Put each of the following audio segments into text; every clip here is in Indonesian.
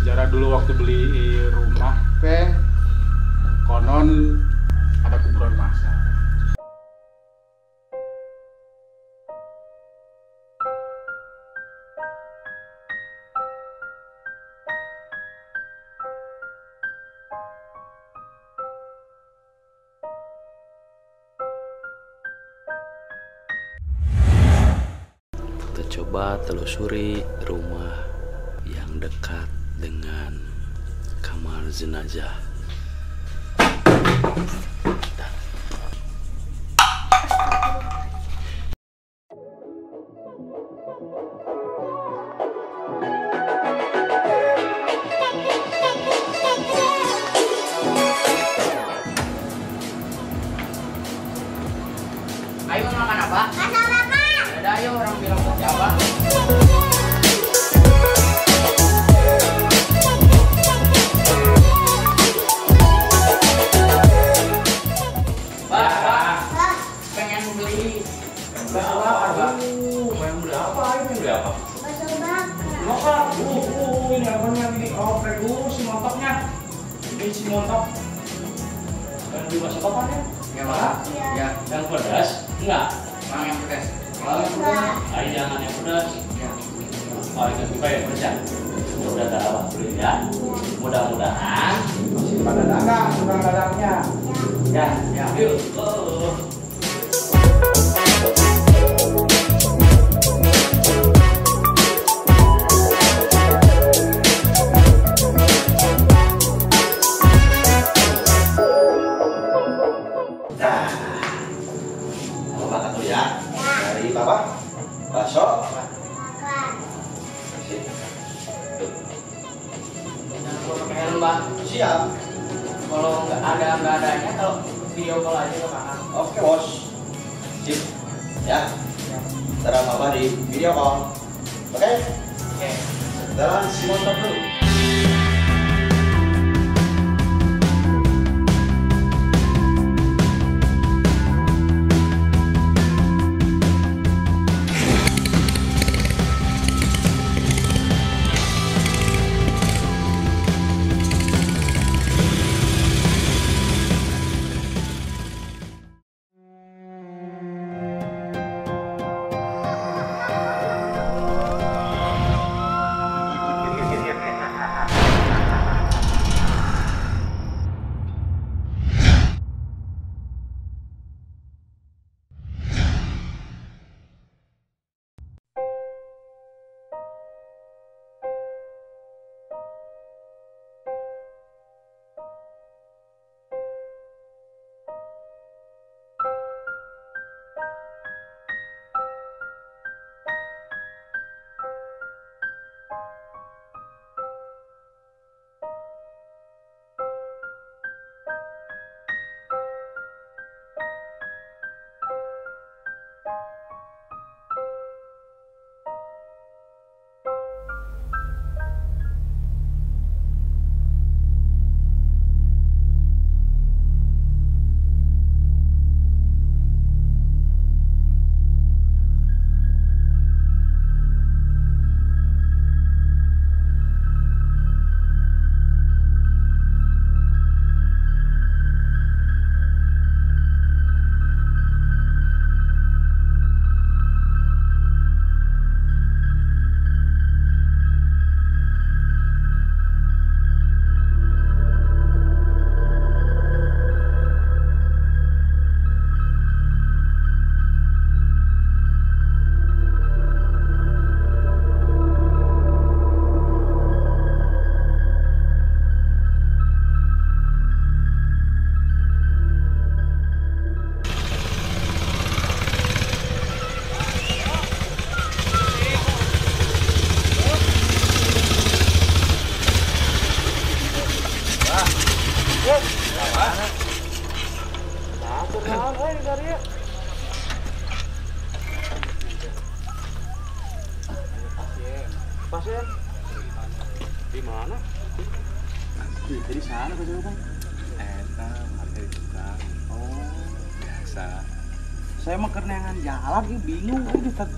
sejarah dulu waktu beli rumah. P konon ada kuburan masa. Coba telusuri rumah yang dekat dengan kamar jenazah. Oh, ingat kita ya kerja. Sudah dalam beli ya. Mudah-mudahan masih pada dagang, tukang dagangnya. Ya, ya. Yuk.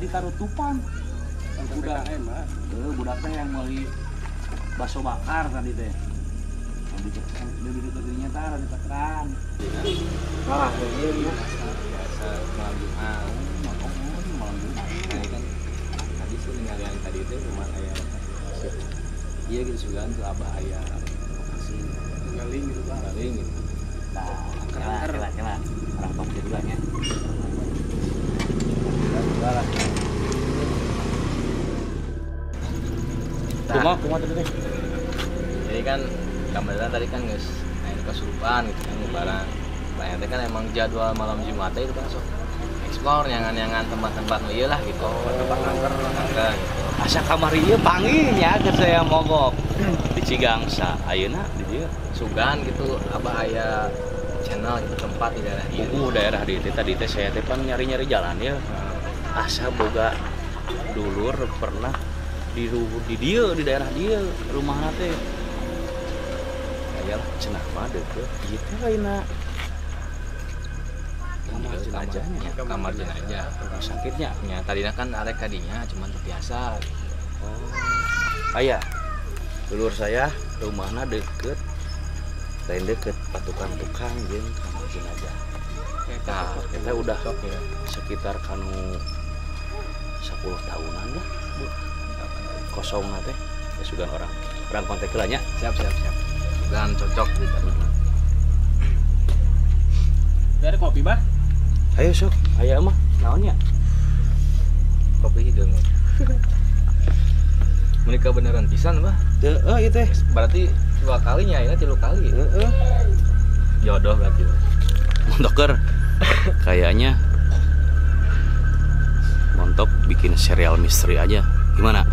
ditaruh tupan. Budak eh ah. budak teh yang beli bakso bakar tadi teh. Di dirinya tar di tekan parah ini biasa malam jumat. Malam jumat. Iya, kan. Tadi sih yang tadi itu rumah ayah iya gitu sebulan tuh abah ayah. Lokasi. Galing gitu galing gitu. Kumaha kumaha tadi teh? jadi kan gambaran tadi kan guys main kesurupan gitu kan lebaran Ternyata kan emang jadwal malam Jumat itu kan sok explore nyangan-nyangan tempat-tempat ieu lah gitu tempat angker angker gitu Asa kamar ieu panggilnya ke saya mogok. Di Cigangsa, ayeuna di dieu. sugan gitu abah ayah channel gitu tempat di daerah ieu Kuku daerah di teh tadi teh saya teh pan nyari-nyari jalan ya. Asa boga dulur pernah di ru- di dieu di daerah dieu rumahna teh. Aya lah cenah mah deukeut ieu teh lainna kamar jenazahnya. Ya, kamar jenazah Rumah sakitnya. ya tadinya kan arek kadinya cuman terbiasa Oh. Aya. Dulur saya rumahna deket lain deket patukan tukang jeung kamar jenazah. Nah, kita udah ya sekitar kanu 10 tahunan lah Bu. Kosong ya sugan orang. Orang kontak heula nya. Siap siap siap. Sugan cocok gitu dari kopi bah ayo sok. Aya mah naonnya kopi hidung. Menikah beneran pisan bah teu eh ieu teh. Berarti dua kalinya ini tilu kali. Heeh. Jodoh berarti montoker kayaknya montok bikin serial misteri aja. Gimana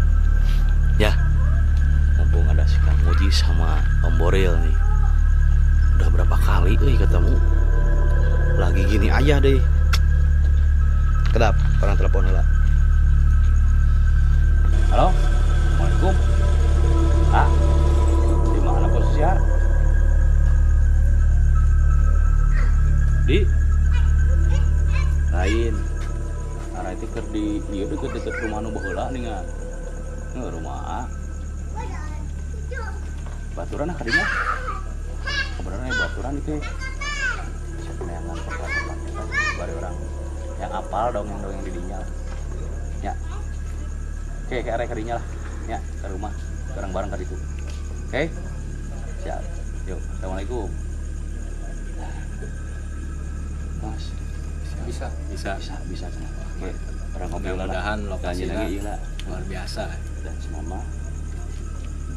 ada si Kang Muji sama Om Boril nih. Udah berapa kali euy ketemu? Lagi gini aja deh. Kedap orang telepon lah baturan ka dinya kebenaran baturan itu. Sepeneangan tempatnya kan bari orang yang apal dongeng dongeng di dinya lah. ya. Oke ke arah kadinya lah. Ya ke rumah. Bareng bareng ke itu oke? Siap. Yuk assalamualaikum. Mas bisa? Bisa. Bisa bisa cenah oke. Orang ngobrol mudah-mudahan lokasinya lagi lah luar biasa. Dan semama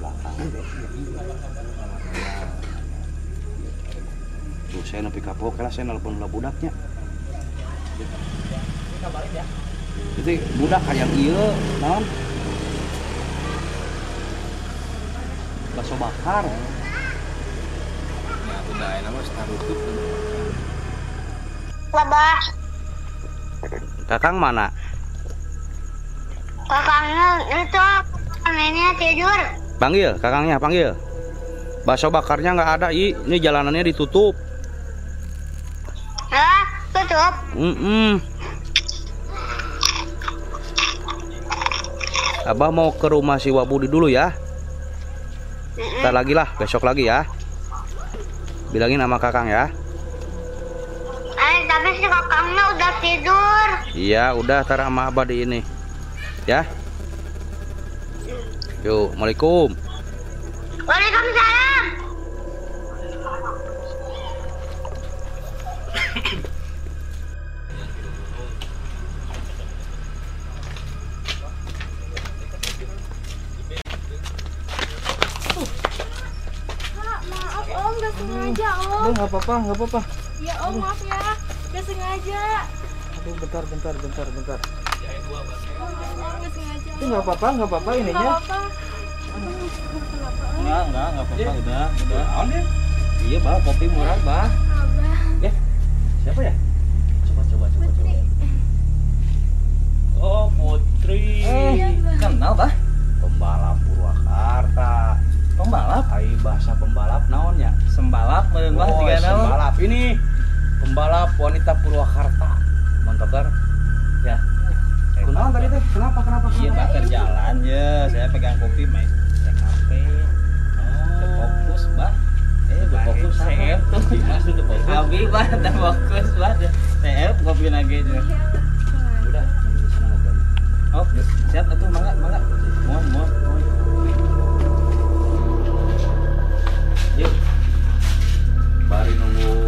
belakang tuh saya nepi kapok lah saya nelpon lah budaknya. Itu budak kayak iya non bakso bakar. Ya udah enak mas tarutup Babah, kakang mana? Kakaknya itu neneknya tidur. Panggil kakangnya panggil bakso bakarnya nggak ada i ini jalanannya ditutup Ya, tutup. Mm Abah mau ke rumah si Wabudi dulu ya. Ntar lagi lah, besok lagi ya. Bilangin sama kakang ya. Eh, tapi si kakaknya udah tidur. Iya, udah tar sama Abah di ini. Ya. Yuk, Assalamualaikum. Waalaikumsalam. maaf om gak sengaja om nggak apa-apa nggak apa-apa ya om maaf ya gak sengaja aduh bentar bentar bentar bentar itu nggak apa-apa nggak apa-apa Gak ininya apa-apa. Kenapa om nggak nggak nggak apa-apa udah udah. iya bah kopi murah bah abah. Siapa ya? Coba coba coba putri. Oh Putri. Iya, Bang. kenal bah pembalap Purwakarta. Pembalap? Ai bahasa pembalap naonnya sembalap meureun bah Oh, sembalap. ini. Pembalap wanita Purwakarta. Mantap bar? Ya kenapa tadi teh? Kenapa kenapa iya bakar jalan ya. Saya pegang kopi main oh. eh, saya kafe fokus bah eh fokus saya tuh fokus. Bah kopi lagi iya, udah oh, siap atuh mangga mangga mohon mohon yuk. Nunggu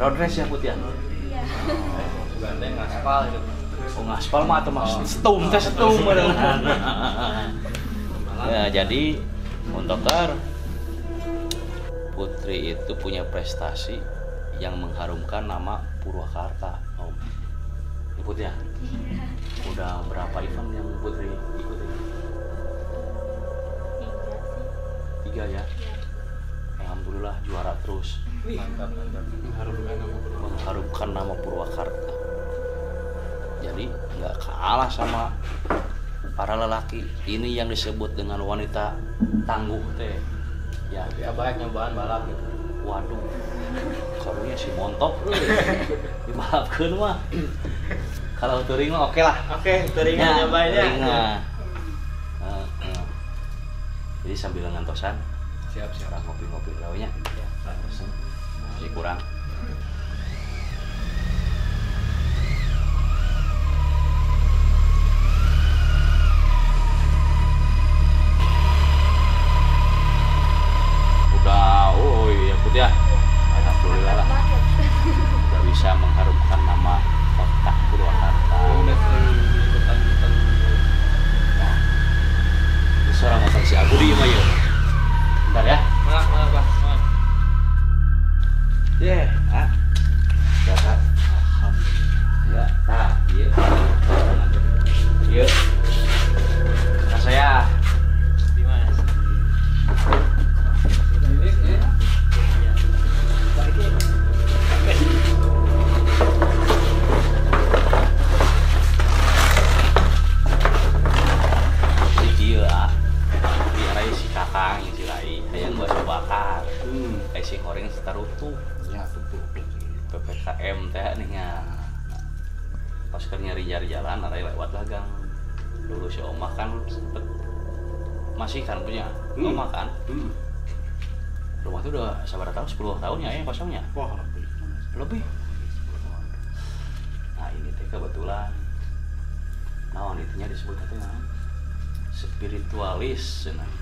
Road race ya putih ya? Iya. Gandeng aspal itu. Oh ngaspal mah atau mas setum teh setum Ya jadi untuk Kar, Putri itu punya prestasi yang mengharumkan nama Purwakarta, Om. Ikut ya? Udah berapa event yang Putri ikutin? Tiga sih. Tiga ya? Alhamdulillah juara terus Mantap, mantap. Mengharumkan nama Purwakarta. mengharumkan nama Purwakarta. Jadi nggak kalah sama para lelaki. Ini yang disebut dengan wanita tangguh teh. Ya, Ya baik nyobaan balap gitu. waduh. Karunya si montok dibalapkeun mah. Kalau touring mah oke lah. Oke, Ya, nyobain ya. touring. Eh, eh. Jadi sambil ngantosan, Siap, siap. orang ngopi-ngopi launya. Masih kurang. Udah, oh iya putih ya. Alhamdulillah lah. Banget. Udah bisa mengharumkan nama kota Purwakarta. Udah sering ikutan-ikutan. Ini seorang motor si di mah ya. Bentar ya. Yeah, spiritualis cenah.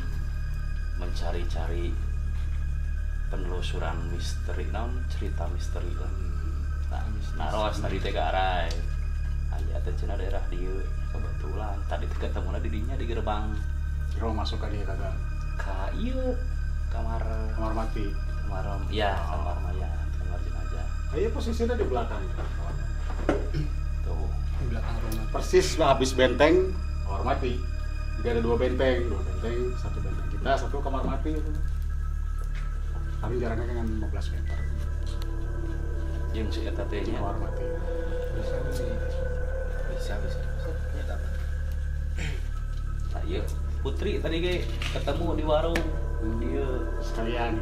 mencari-cari penelusuran misteri naon cerita misteri lah nah naros tadi teh arai aya teh cenah daerah dieu kebetulan tadi teh ketemu di dinya di gerbang Bro masuk ke dia kagak ka ieu kamar kamar mati. kamar ya kamar mayat kamar jenazah Ayo posisinya di belakang. tuh Di belakang rumah. Persis lah habis benteng kamar mati. Jadi ada dua benteng, dua benteng, satu benteng kita, satu kamar mati itu. Kami jaraknya kan 15 meter. jeung si eta teh nya Kamar mati. Bisa, bisa. Bisa, bisa. Ya, tak apa. Nah, iya Putri tadi ge ketemu di warung dia Sekalian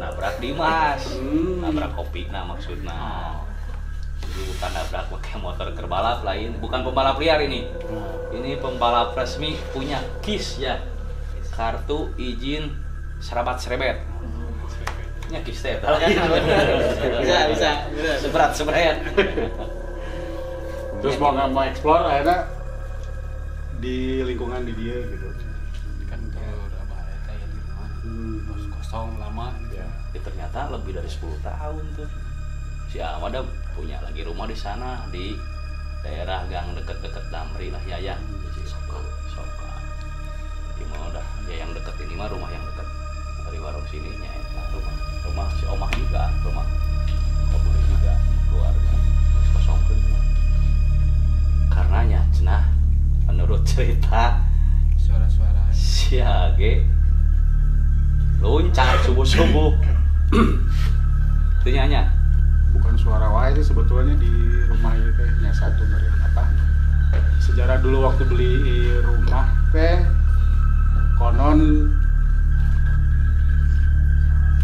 nabrak Dimas Hmm. nabrak kopi nah maksudnya jadi bukan nabrak pakai motor kerbalap lain bukan pembalap liar ini Nah, ini pembalap resmi punya KIS ya kartu izin serabat serebet nya KIS teh tah. Bisa, bisa. Bener. seberat seberat terus mau nggak mau explore akhirnya di lingkungan di dia gitu. Kan udah bahaya teh ya di rumah. Hmm. Kos- Kosong lama. Ya. ya, ternyata lebih dari 10 tahun tuh si Ahmad ada punya lagi rumah di sana di daerah gang deket-deket Damri lah ya ya. Soka Soka. Gimana udah ya yang deket ini mah rumah yang deket. Dari warung sini nya eta rumah rumah si Omah juga rumah Kopuri juga keluarga. Terus kosongkeun mah. karenanya cenah menurut cerita suara-suara. si Age loncat subuh-subuh. Itu nyanya suara wae sih sebetulnya di rumah itu teh nya satu meureun apa? Sejarah dulu waktu beli rumah teh konon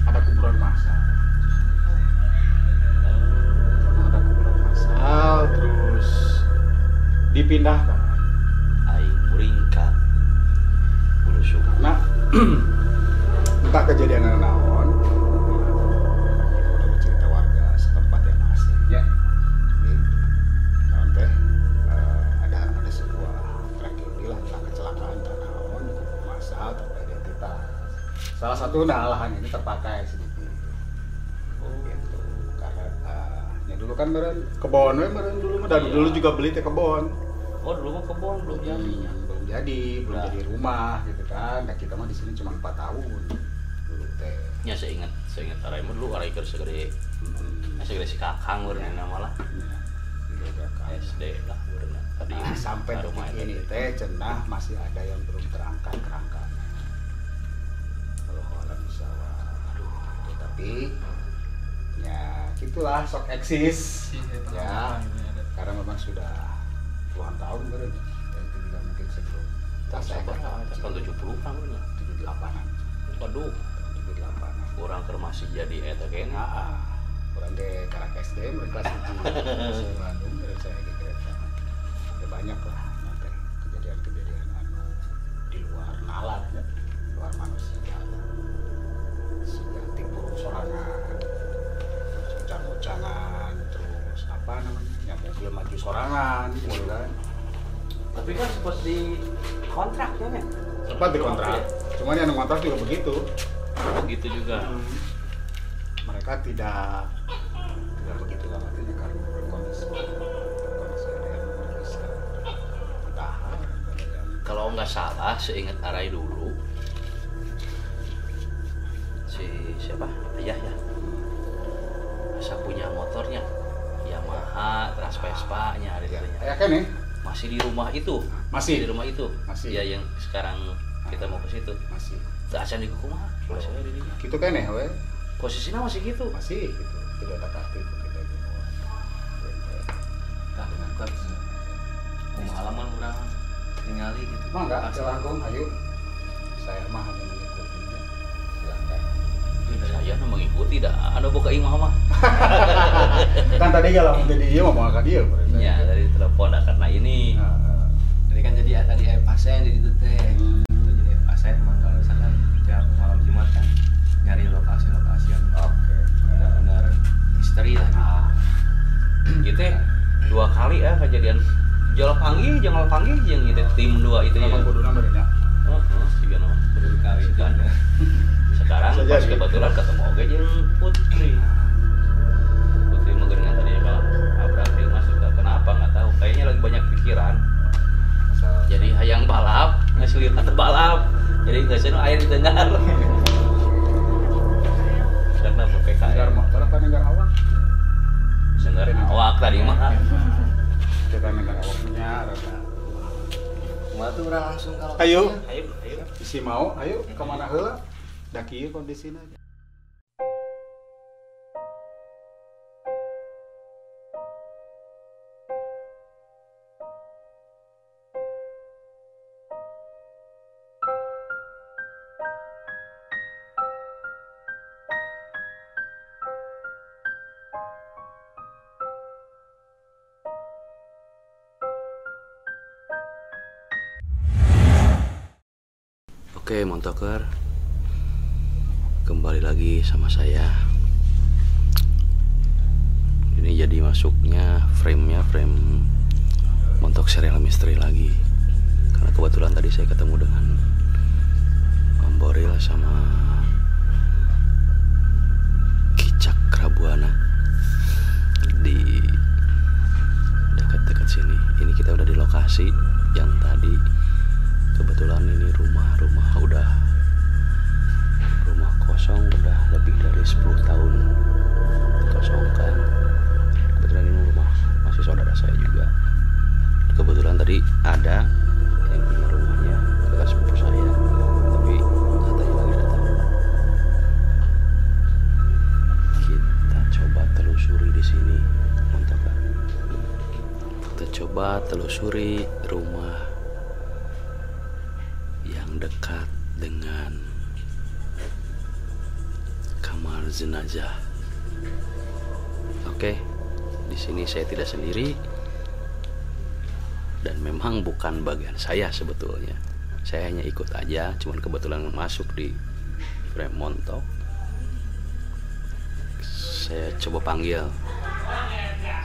ada kuburan Konon ada kuburan massal terus dipindahkan kebon we dulu mah. Dan Iya. dulu juga beli teh kebon oh dulu mah kebon belum jadi. belum jadi belum Nah. jadi rumah gitu kan. Nah kita mah di sini cuma empat tahun dulu teh. Ya saya ingat saya ingat arai mah dulu arai keur segede Hmm, segede si kakang urang nama lah. Ya, kan. SD lah urang tadi Nah, sampai Nah, rumah ini teh cenah masih ada yang belum terangkat kerangkanya. Kalau alam sawah aduh. Ya, tapi ya gitulah sok eksis. Ya karena memang sudah puluhan tahun beren ya itu juga mungkin sebelum tahun saya berapa kecil. tahun 70 kan urang tujuh delapanan. Waduh. Tujuh delapanan. Kurang keur masih jadi eta kene Nah, ah, orang de karak SD mereka di Bandung dari saya di kereta. Ya banyak lah. Nanti kejadian-kejadian anu di luar nalar ya, di luar manusia. Kan sempat di kontrak ya Sempat dikontrak, cuman yang ngontrak juga begitu. begitu juga. Mereka tidak tidak begitu lama ini karena kondisi kalau nggak salah seingat Arai dulu si siapa? Ayah ya? Masa punya motornya? Yamaha Trans Vespa nya ada ya, ya? Kan nih masih di rumah itu Masih. di rumah itu. Masih. ya yang sekarang kita mau ke situ. Masih. Acan di kumaha masih ada di dinya. gitu kan ya we? Posisinya masih gitu. Masih gitu. Tidak ada kartu itu kita gitu tak ngangkat. Halaman urang tinggali gitu. Mah enggak silahkan ayo. Saya mah hanya mengikutinya silahkan saya nu mengikuti dah. Ada buka imah mah kan tadi kalau jadi dia mau makan dia ya dari telepon dah karena ini. Nah, jadi ya, tadi ayah pasien jadi teh. Hmm. Itu jadi pasien emang kalau misalkan tiap malam jumat kan nyari lokasi-lokasi yang oke. benar-benar misteri lah. Gitu. gitu ya. Dua kali ya kejadian. Jolok panggil jangan panggil yang gitu tim dua itu ya Isi mau, ayo ke mana heula? Daki ieu Oke, Montoker. Kembali lagi sama saya. Ini jadi masuknya frame-nya frame Montok serial misteri lagi. Karena kebetulan tadi saya ketemu dengan Amboril sama Kicak Rabuana di dekat-dekat sini. Ini kita udah di lokasi yang kosong udah lebih dari 10 tahun dikosongkan kebetulan ini rumah masih saudara saya juga. Kebetulan tadi ada jenazah oke di sini saya tidak sendiri. Dan memang bukan bagian saya sebetulnya. Saya hanya ikut aja cuman kebetulan masuk di frame montok saya coba panggil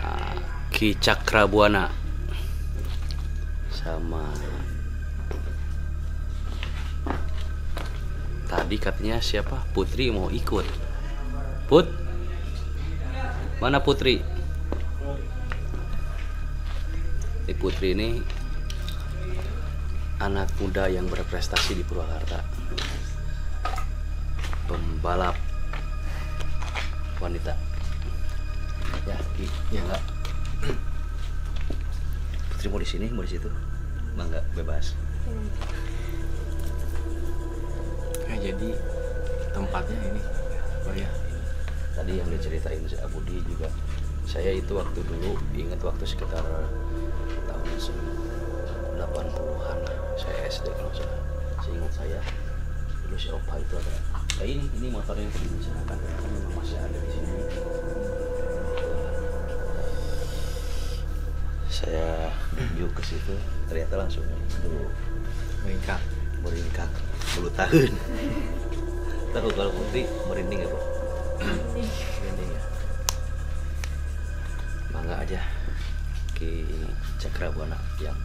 ah, Ki Cakrabuana sama tadi katanya siapa? Putri mau ikut Put. Mana Putri? Ini Putri ini anak muda yang berprestasi di Purwakarta. Pembalap wanita. Ya Ki ya enggak Putri mau di sini mau di situ? Enggak bebas. Nah, jadi tempatnya ini oh ya tadi yang diceritain si Abudi juga. Saya itu waktu dulu ingat waktu sekitar tahun 80-an lah saya SD kalau saya seingat saya. Dulu si Opa itu ada. Nah ini ini motor yang dibicarakan ternyata memang masih ada di sini. Saya yuk ke situ ternyata langsung tuh meningkat meringkak 10 tahun tahu kalau putri merinding ya bu bangga aja. Ki Cakrabuana yang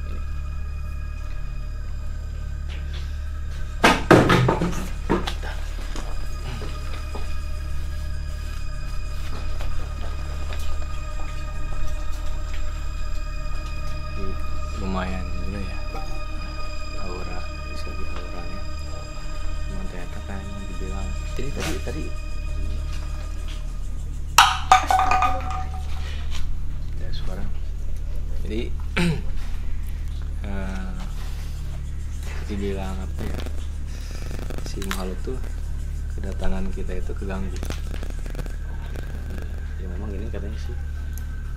katanya sih.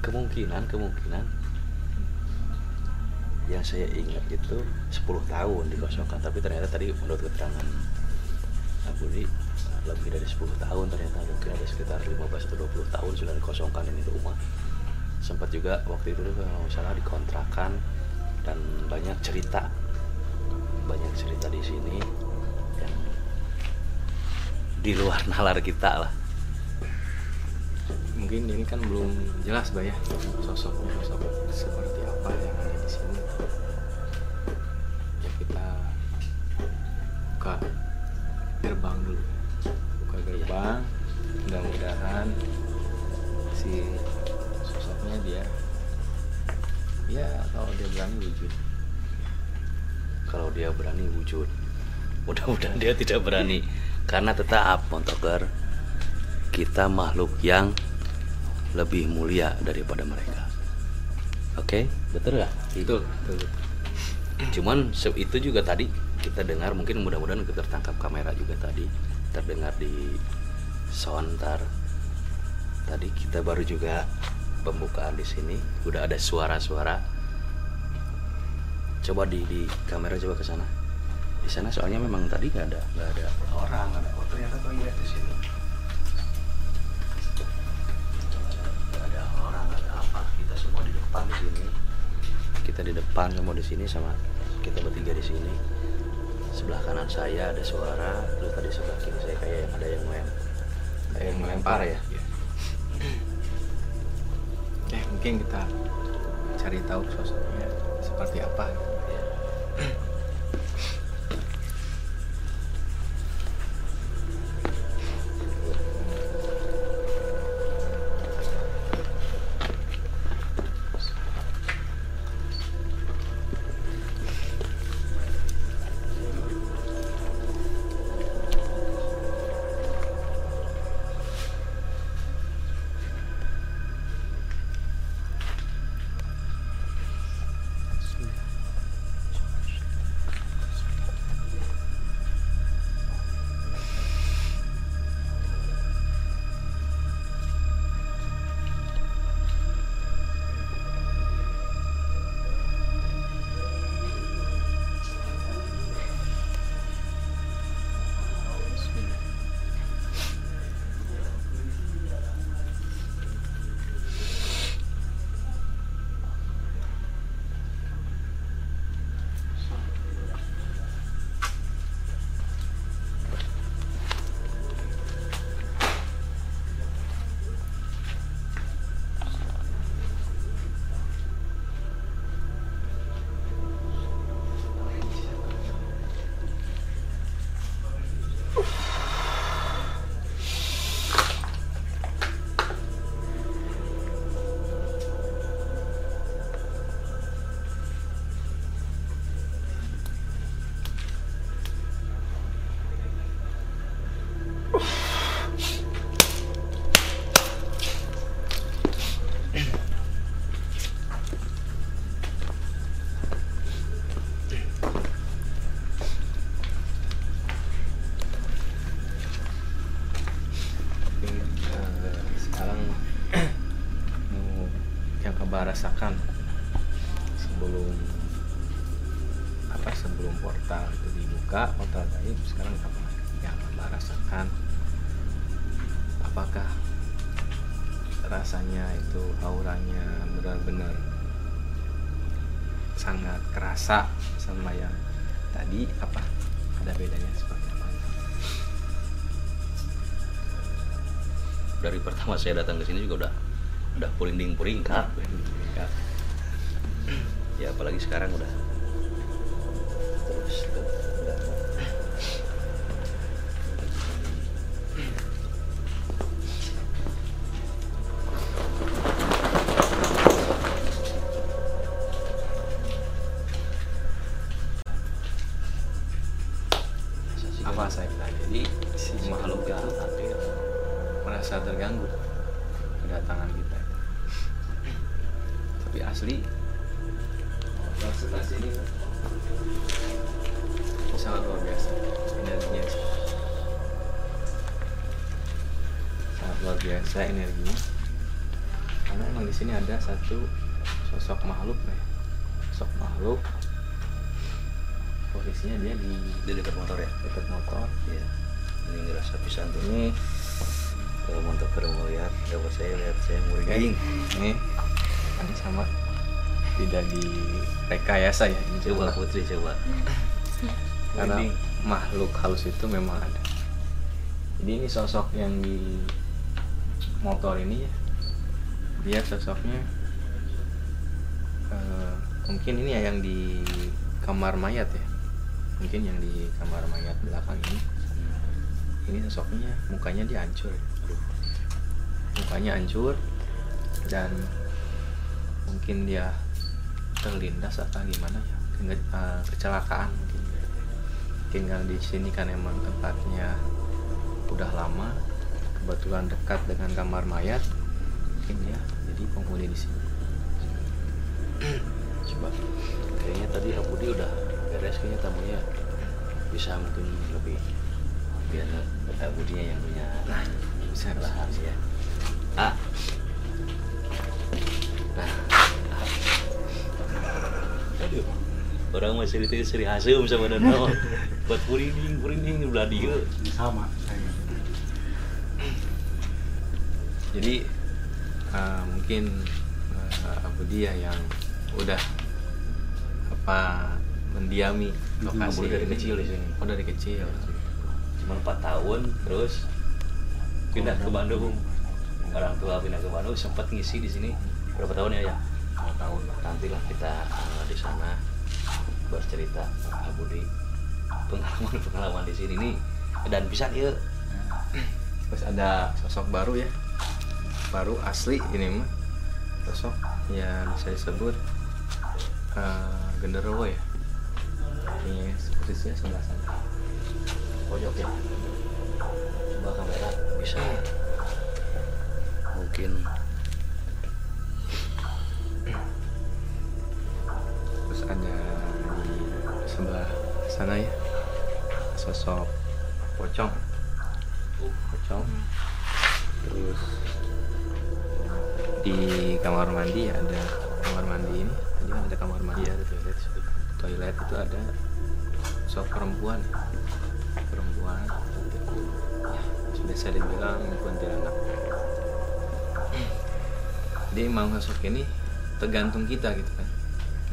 Kemungkinan kemungkinan. Yang saya ingat itu 10 tahun dikosongkan tapi ternyata tadi menurut keterangan Abu Di lebih dari 10 tahun ternyata mungkin ada sekitar 15 atau 20 tahun sudah dikosongkan ini rumah. Sempat juga waktu itu kalau salah dikontrakan dan banyak cerita. Banyak cerita di sini yang di luar nalar kita lah mungkin ini kan belum jelas bah ya sosoknya sosok seperti apa yang ada di sini. Ya kita buka gerbang dulu. Buka gerbang mudah-mudahan si sosoknya dia ya kalau dia berani wujud. Kalau dia berani wujud mudah-mudahan dia tidak berani. Karena tetap montoker kita makhluk yang lebih mulia daripada mereka. Oke? Betul nggak? Betul betul, cuman itu juga tadi kita dengar mungkin mudah-mudahan kita tertangkap kamera juga tadi terdengar di sound ntar. Tadi kita baru juga pembukaan di sini udah ada suara-suara. Coba di di kamera coba ke sana. Di sana soalnya memang tadi nggak ada nggak ada orang nggak ada oh ternyata kau lihat di sini kita semua di depan di sini. Kita di depan semua di sini sama kita bertiga di sini. Sebelah kanan saya ada suara terus tadi sebelah kiri saya kayak yang ada yang main kayak yang melempar ya. Ya mungkin kita cari tahu sosoknya seperti apa pertama saya datang ke sini juga udah udah purinding puringkat ya. Apalagi sekarang udah terus tuh, udah ada satu sosok makhluk ya. Sosok makhluk. Posisinya dia di di dekat motor ya? dekat motor Iya. ini ngerasa pisan tuh. Ini kalau motor ke rumah lihat dapat saya lihat saya muring ini kan sama. Tidak direkayasa ya ini coba putri coba. Karena makhluk halus itu memang ada. Jadi ini sosok yang di motor ini ya dia sosoknya eh, mungkin ini ya yang di kamar mayat ya. Mungkin yang di kamar mayat belakang ini. Ini sosoknya mukanya dia hancur. Ya. mukanya hancur dan mungkin dia terlindas atau gimana ya. Eh, kecelakaan mungkin. Tinggal di sini kan emang tempatnya udah lama. Kebetulan dekat dengan kamar mayat. Mungkin ya jadi penghuni di sini. Coba. Kayaknya tadi Abudi udah beres kayaknya tamunya bisa mungkin lebih biar Abudinya yang punya nah bisa lahan ya. Ah. Nah aduh. Orang masih itu seri hasum sama danau buat purinding belah dia sama jadi eh, mungkin uh, Abu Dia yang udah apa mendiami lokasi Abu dari kecil di sini. oh dari kecil. Cuma 4 tahun terus pindah ke Bandung. Orang tua pindah ke Bandung sempat ngisi di sini. Berapa tahun ya ya? Tahun lah. Nantilah kita eh, di sana bercerita Abu di pengalaman pengalaman di sini nih dan bisa ya terus ada sosok baru ya baru asli ini mah. Sosok yang bisa disebut uh, genderuwo ya. Ini posisinya sebelah sana. Pojok ya? Coba kamera. Bisa. mungkin kamar mandi ada kamar mandi ini. Tadi kan ada kamar mandi ada toilet toilet itu ada sosok perempuan. Perempuan. Ya sudah saya dibilang kuntilanak. Jadi emang sosok ini tergantung kita gitu kan.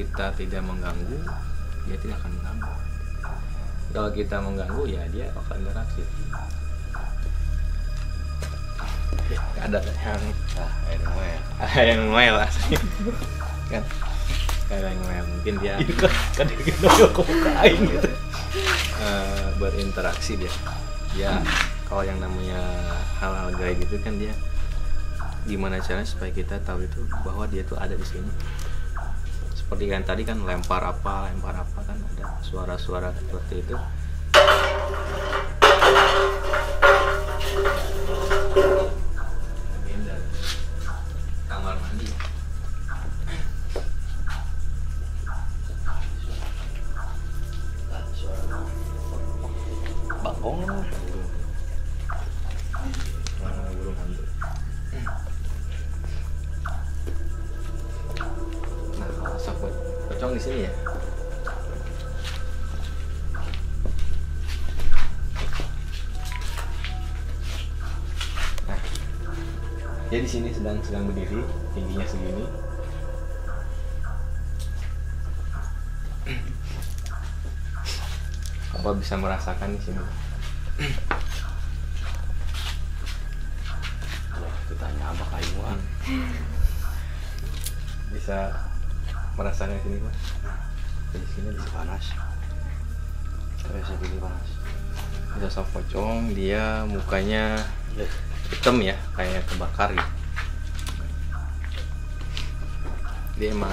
Kita tidak mengganggu dia tidak akan mengganggu. Kalau kita mengganggu ya dia akan bereaksi ada yang ah ada yang ngoel asli kan? Gak ada yang ngoel mungkin dia kan kan dia ke muka aing gitu. Eh, berinteraksi dia. Ya kalau yang namanya hal-hal gaib itu kan dia gimana caranya supaya kita tahu itu bahwa dia tuh ada di sini? Seperti kan tadi kan lempar apa lempar apa kan ada suara-suara seperti itu bakong Eh, burung hantu doang di sini ya nah dia di sini sedang sedang berdiri tingginya segini apa bisa merasakan di sini merasakan di sini mas di sini bisa panas. Terus segini panas. bisa sosok pocong dia mukanya hitam ya kayak kebakar gitu dia emang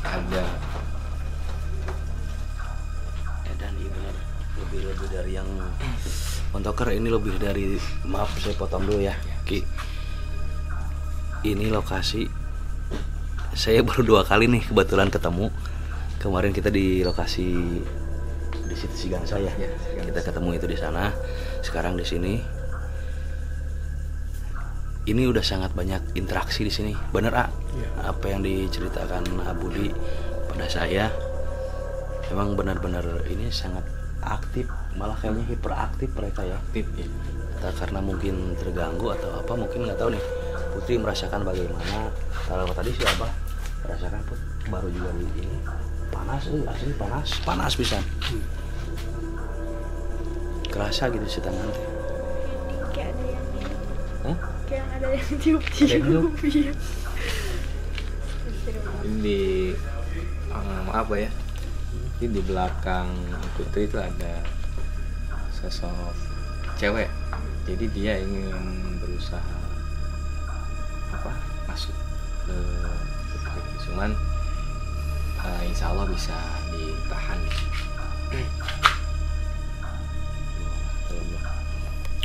ada Edan iya benar. Lebih lebih dari yang Montoker ini lebih dari maaf saya potong dulu ya Ki ini lokasi saya baru dua kali nih kebetulan ketemu. Kemarin kita di lokasi di situ Sigangsa ya Ya, kita ketemu itu di sana sekarang di sini. Ini udah sangat banyak interaksi di sini. Bener ah apa yang diceritakan Abudi pada saya emang benar-benar ini sangat aktif malah kayaknya hiperaktif mereka ya. Aktif ya entah karena mungkin terganggu atau apa mungkin nggak tahu nih. Putri merasakan bagaimana kalau tadi sih apa merasakan Put baru juga di ini panas eh, asli panas. Panas bisa. Kerasa gitu si tangan teh Kayak ada yang Hah? kayak ada yang tiup-tiup. Iya. ini di eh, apa ya? Ini di belakang putri itu ada sosok cewek. Jadi dia ingin berusaha apa masuk ke cuman eh, insya Allah bisa ditahan.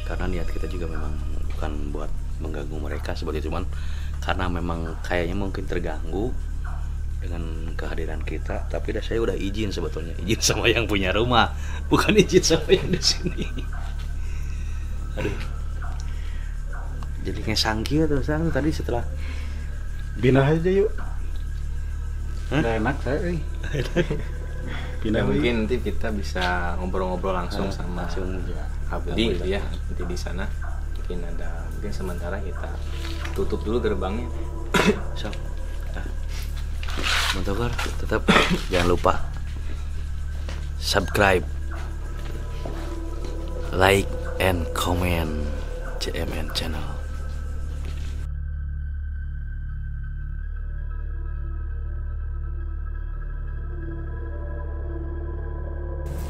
Karena niat kita juga memang bukan buat mengganggu mereka seperti itu, cuman karena memang kayaknya mungkin terganggu dengan kehadiran kita tapi dah saya udah izin sebetulnya. Izin sama yang punya rumah bukan izin sama yang di sini. Aduh. Jadi ngesangki atau sang. Tadi setelah Pindah aja yuk. Udah enak saya. eh. Ya, mungkin nanti kita bisa ngobrol-ngobrol langsung Ah, sama langsung ya, Abdi Abdi gitu ya nanti di sana. Mungkin ada mungkin sementara kita tutup dulu gerbangnya. Sok ah. Montokar tetap jangan lupa subscribe like and comment CMN channel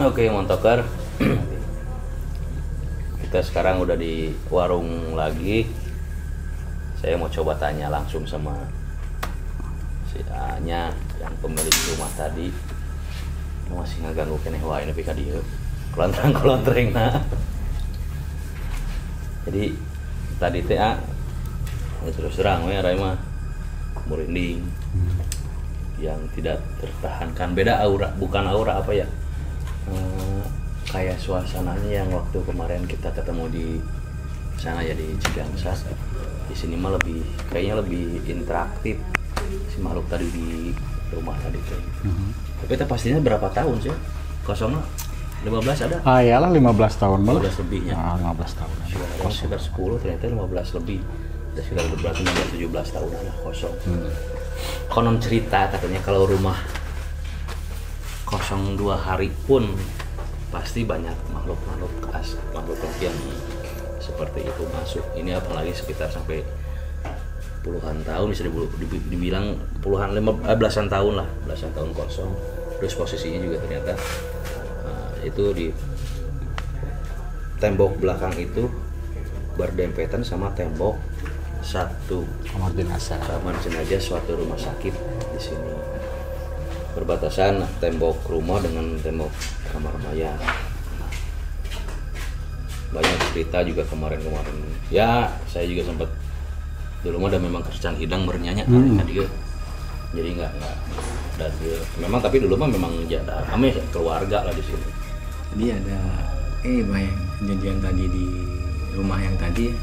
Oke Montokar Kita sekarang udah di warung lagi. Saya mau coba tanya langsung sama si A-nya yang pemilik rumah tadi. Masih ngaganggu keneh wah ini pika dia Kelontrang kelontreng nah. Jadi tadi teh A ya terus terang ya Rai mah. Merinding yang tidak tertahankan. Beda aura bukan aura apa ya kayak suasananya yang waktu kemarin kita ketemu di sana ya di Cigangsa di sini mah lebih kayaknya lebih interaktif si makhluk tadi di rumah tadi tuh. Tapi itu pastinya berapa tahun sih? Kosongnya 15 ada? Ah iyalah 15 tahun malah. 15 lebihnya. Ah, 15 tahun. sudah ada sekitar 10 ternyata 15 lebih. Ada sekitar berapa 16 17 tahun lah kosong. Konon cerita katanya kalau rumah kosong dua hari pun pasti banyak makhluk-makhluk khas makhluk yang seperti itu masuk. Ini apalagi sekitar sampai puluhan tahun bisa dibilang puluhan lima eh, belasan tahun lah belasan tahun kosong. Terus posisinya juga ternyata eh, itu di tembok belakang itu berdempetan sama tembok satu. Kamar jenazah. kamar jenazah suatu rumah sakit di sini. Berbatasan tembok rumah dengan tembok kamar mayat banyak cerita juga kemarin-kemarin. Ya saya juga sempat dulu mah udah memang kerjaan hidang bernyanyi Hmm. kan dia jadi nggak nggak dan dia- memang tapi dulu mah memang jada kami keluarga lah di sini jadi ada eh bayang kejadian tadi di rumah yang tadi ya.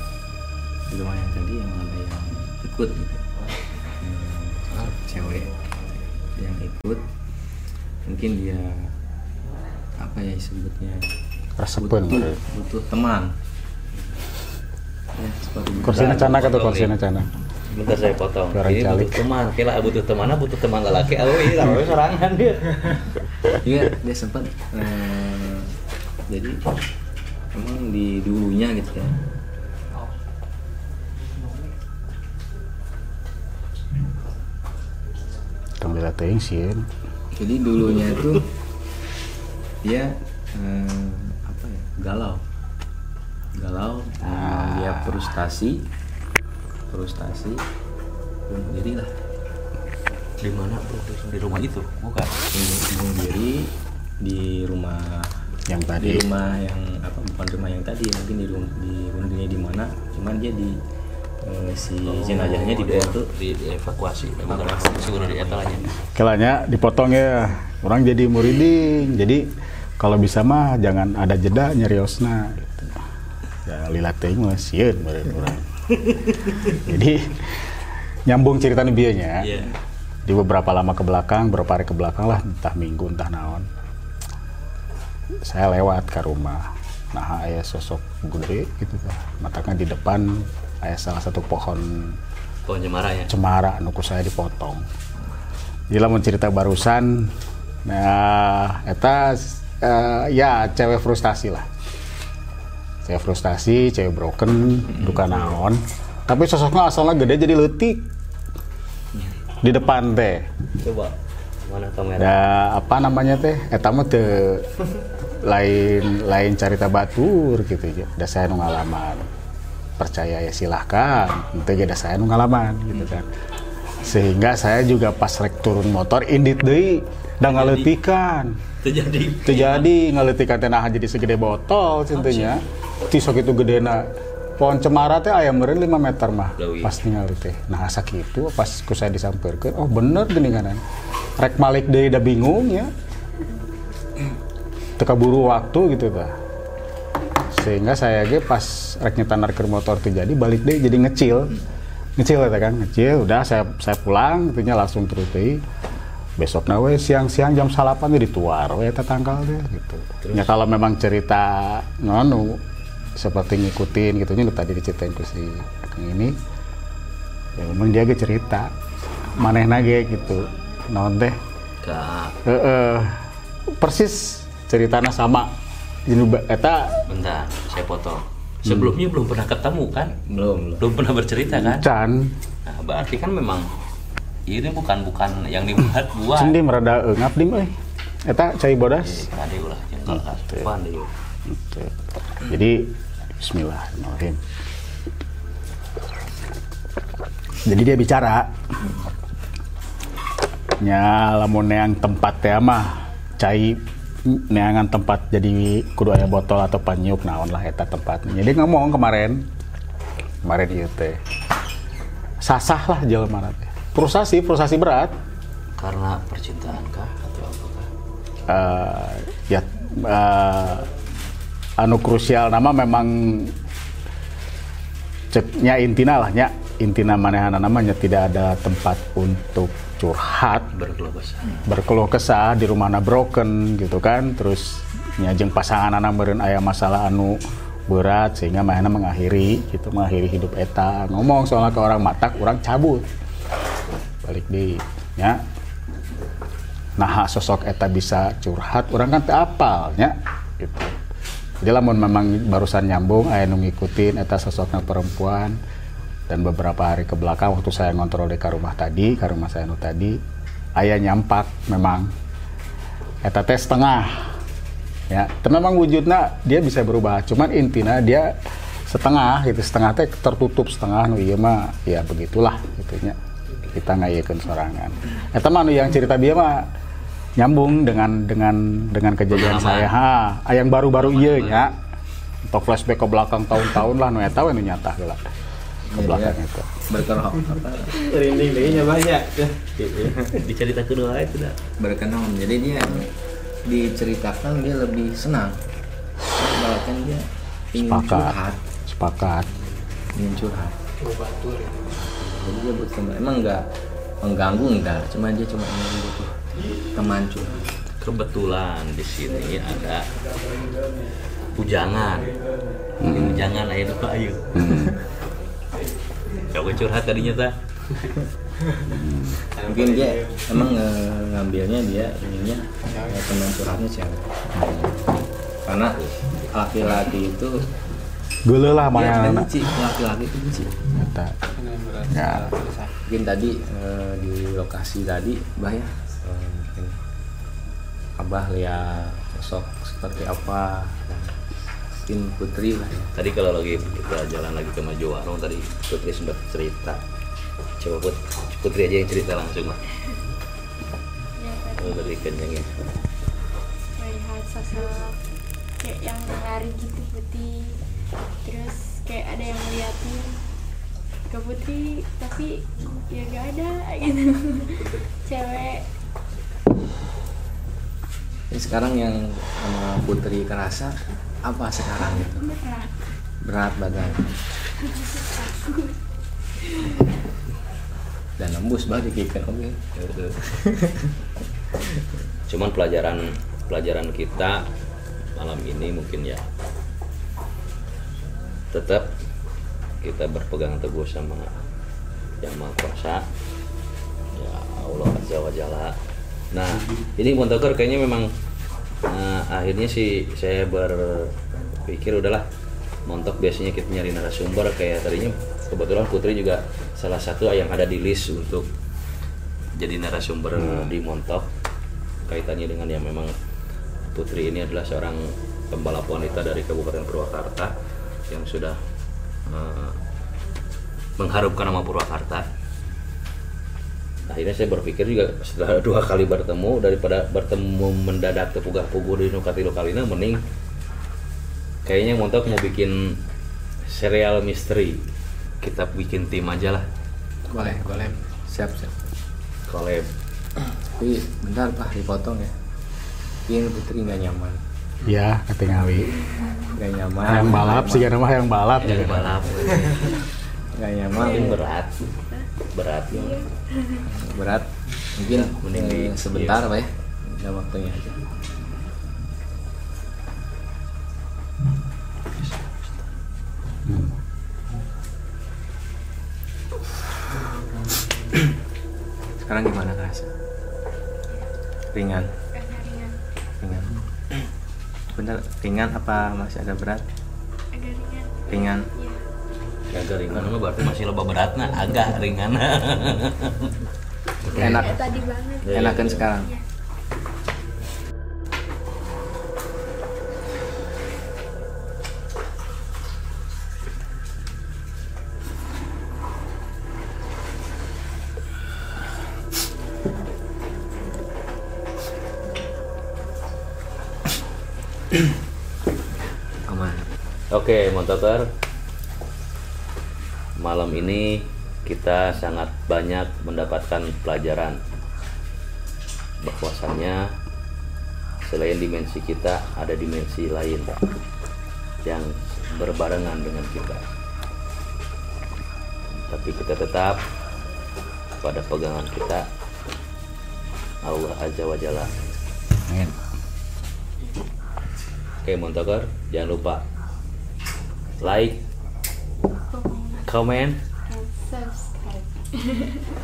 Di rumah yang tadi yang ada yang ikut gitu. Cewek yang ikut mungkin dia apa ya sebutnya Resepen, butuh, butuh teman ya. Kursinya canak atau kursinya canak? Bentar saya potong. Orang Ini calik. butuh teman. Kira butuh teman, butuh teman lelaki. Oh iya, taruhnya serangan dia. Iya, dia sempat eh, jadi emang di dulunya gitu ya. Kamila teh sih. Jadi dulunya itu dia eh, apa ya? Galau. Galau, memang dia frustasi. Frustasi. Bunuh diri lah. Di mana? Di rumah itu? Bukan. Bunuh, diri di rumah Yang di tadi. rumah yang apa bukan rumah yang tadi mungkin di rumah di bunuh di mana cuman dia di eh, si jenazahnya dibawa tuh di, dievakuasi. Bukan evakuasi, di etalanya. Kelanya dipotong ya. Orang jadi muriding. Jadi kalau bisa mah jangan ada jeda nyeriosna gitu. Ya lila teuing mah sieun urang. jadi nyambung cerita bieunya. Iya. Di beberapa lama ke belakang, beberapa hari ke belakang lah, entah minggu, entah naon. Saya lewat ke rumah. Nah, ayah sosok gede gitu kan. Matakan di depan ayah salah satu pohon Pohon cemara ya. cemara nuku saya dipotong jadi lamun cerita barusan nah eta eh, ya cewek frustasi lah. Cewek frustasi cewek broken duka naon. Tapi sosoknya asalnya gede jadi letik di depan teh. Coba. Mana kamera? ada apa namanya teh? Eta mah teu lain lain cerita batur gitu ya da saya nu ngalaman. Percaya ya silahkan. Itu ada saya nu ngalaman gitu kan sehingga saya juga pas rek turun motor indit deui da ngaletikan. Terjadi. terjadi ngaletikan teh nah jadi segede botol cintunya ti sok itu gedena pohon cemara teh aya meureun 5 meter mah pas ningali teh. Nah asa kitu pas ku saya disampeurkeun oh bener geninganan rek malik deui da bingung ya. Teka buru waktu gitu ta sehingga saya ge pas rek nyetanarkeun motor teh jadi balik deh jadi ngecil ngecil ya kan ngecil udah saya saya pulang gitunya langsung terus deui besok we siang-siang jam salapan di dituar we eta tanggal deh gitu ya kalau memang cerita nganu seperti ngikutin gitu nya tadi diceritain ku si ini ya memang dia ge cerita manehna ge gitu. Naon teh? Kak, Heeh. persis ceritanya sama. Jadi eta bentar, saya potong. Sebelumnya belum pernah ketemu kan? belum belum. Belum pernah bercerita kan? can. Nah, berarti kan memang ini bukan bukan yang dibuat buat. cendi merada eungap dim euy eta cai bodas. Jadi tadi ulah jadi Bismillahirrahmanirrahim. Jadi dia bicara nya lamun neang tempat teh mah cai neangan tempat jadi kudu aya botol atau panyuk naon lah eta tempatnya. Jadi ngomong kemarin kemarin ieu teh sasah lah jelema teh. Frustasi frustasi berat. Karena percintaan kah atau apakah? eh, ya eh, anu krusial nama memang ceknya intina lah nya intina manehana namanya tidak ada tempat untuk curhat Berkeluh kesah. berkeluh kesah di rumahna broken gitu kan. Terus nyajeng pasangan anak meureun aya masalah anu berat sehingga manehna mengakhiri gitu mengakhiri hidup eta. Ngomong soalnya ke orang matak orang cabut. Balik di nya. Nah sosok eta bisa curhat orang kan teu apal nya. Gitu. Jadi lamun memang barusan nyambung aya nu ngikutin eta sosoknya perempuan dan beberapa hari ke belakang waktu saya ngontrol di rumah tadi ke rumah saya nu tadi aya nyampak memang eta teh setengah. Ya memang wujudnya dia bisa berubah cuman intinya dia setengah gitu setengah teh tertutup setengah nu ieu mah ya begitulah gitunya kita ngayekeun sorangan. Eta mah nu yang cerita dia mah nyambung dengan dengan dengan kejadian saya. Ha yang baru-baru ieu nya. Atau flashback ke belakang tahun-tahun lah nu eta we nu nyata heula ke belakang itu. Berkerok apa Rinding deh nya banyak. Diceritakan dulu aja tidak. berkenalan jadi dia diceritakan dia lebih senang. Bahkan dia ingin sepakat. curhat. Sepakat. Ingin curhat. Jadi dia butuh teman. Emang enggak mengganggu enggak cuma dia cuma ingin butuh teman curhat. Kebetulan di sini ada pujangan. Pujangan ayo lupa ayo Kau curhat tadinya ta mungkin dia emang ngambilnya dia ininya ya, teman curhatnya cewek. Karena laki-laki itu Gula lah dia mana benci. Laki-laki itu benci. Nyata. Ya. mungkin tadi eh, di lokasi tadi bah ya eh, mungkin abah lihat sosok seperti apa mungkin putri lah. Ya tadi kalau lagi kita jalan lagi ke maju warung tadi Putri sempat cerita. Coba Put, Putri aja yang cerita langsung lah Ya tadi Oh, dari kenceng ya? Melihat sosok kayak yang lari gitu putih terus kayak ada yang ngeliatin ke putri tapi ya gak ada gitu. Cewek. Sekarang yang sama putri kerasa apa sekarang gitu? Berat berat badan. Dan nembus banget ikan oke. Cuman pelajaran pelajaran kita malam ini mungkin ya tetap kita berpegang teguh sama yang maha kuasa. Ya Allah azza wa jalla. Nah ini Montoker kayaknya memang nah, akhirnya sih saya berpikir udahlah montok biasanya kita nyari narasumber. Kayak tadinya kebetulan Putri juga salah satu yang ada di list untuk jadi narasumber di montok. Kaitannya dengan yang memang Putri ini adalah seorang pembalap wanita dari Kabupaten Purwakarta yang sudah eh, mengharumkan nama Purwakarta. Akhirnya saya berpikir juga setelah dua kali bertemu daripada bertemu mendadak tepugah puguh di Nukati Lokalina mending kayaknya montok mau bikin serial misteri. Kita bikin tim aja lah. Boleh boleh. Siap siap. Collab tapi bentar pak dipotong ya. Ini putri nggak nyaman. Ya, ketinggawi. nggak nyaman. Yang balap sih karena mah yang balap yang ya. balap. Nggak nyaman. Mungkin berat. Berat berat. Mungkin mending di- eh, sebentar pak ya. Ada waktunya. Aja sekarang gimana kerasa ringan. Ringan. Ringan. Bener ringan apa masih ada berat? Agak ringan. Ringan. Ya agak ringan mah berarti masih lebih beratnya agak ringan enak kayak tadi banget Ya, enakan ya. sekarang Iya. aman Oke, Montoker. Malam ini kita sangat banyak mendapatkan pelajaran bahwasannya selain dimensi kita ada dimensi lain yang berbarengan dengan kita. Tapi kita tetap pada pegangan kita Allah Azza wa Jalla. Amin. Oke, Montoker, jangan lupa like, comment, and subscribe.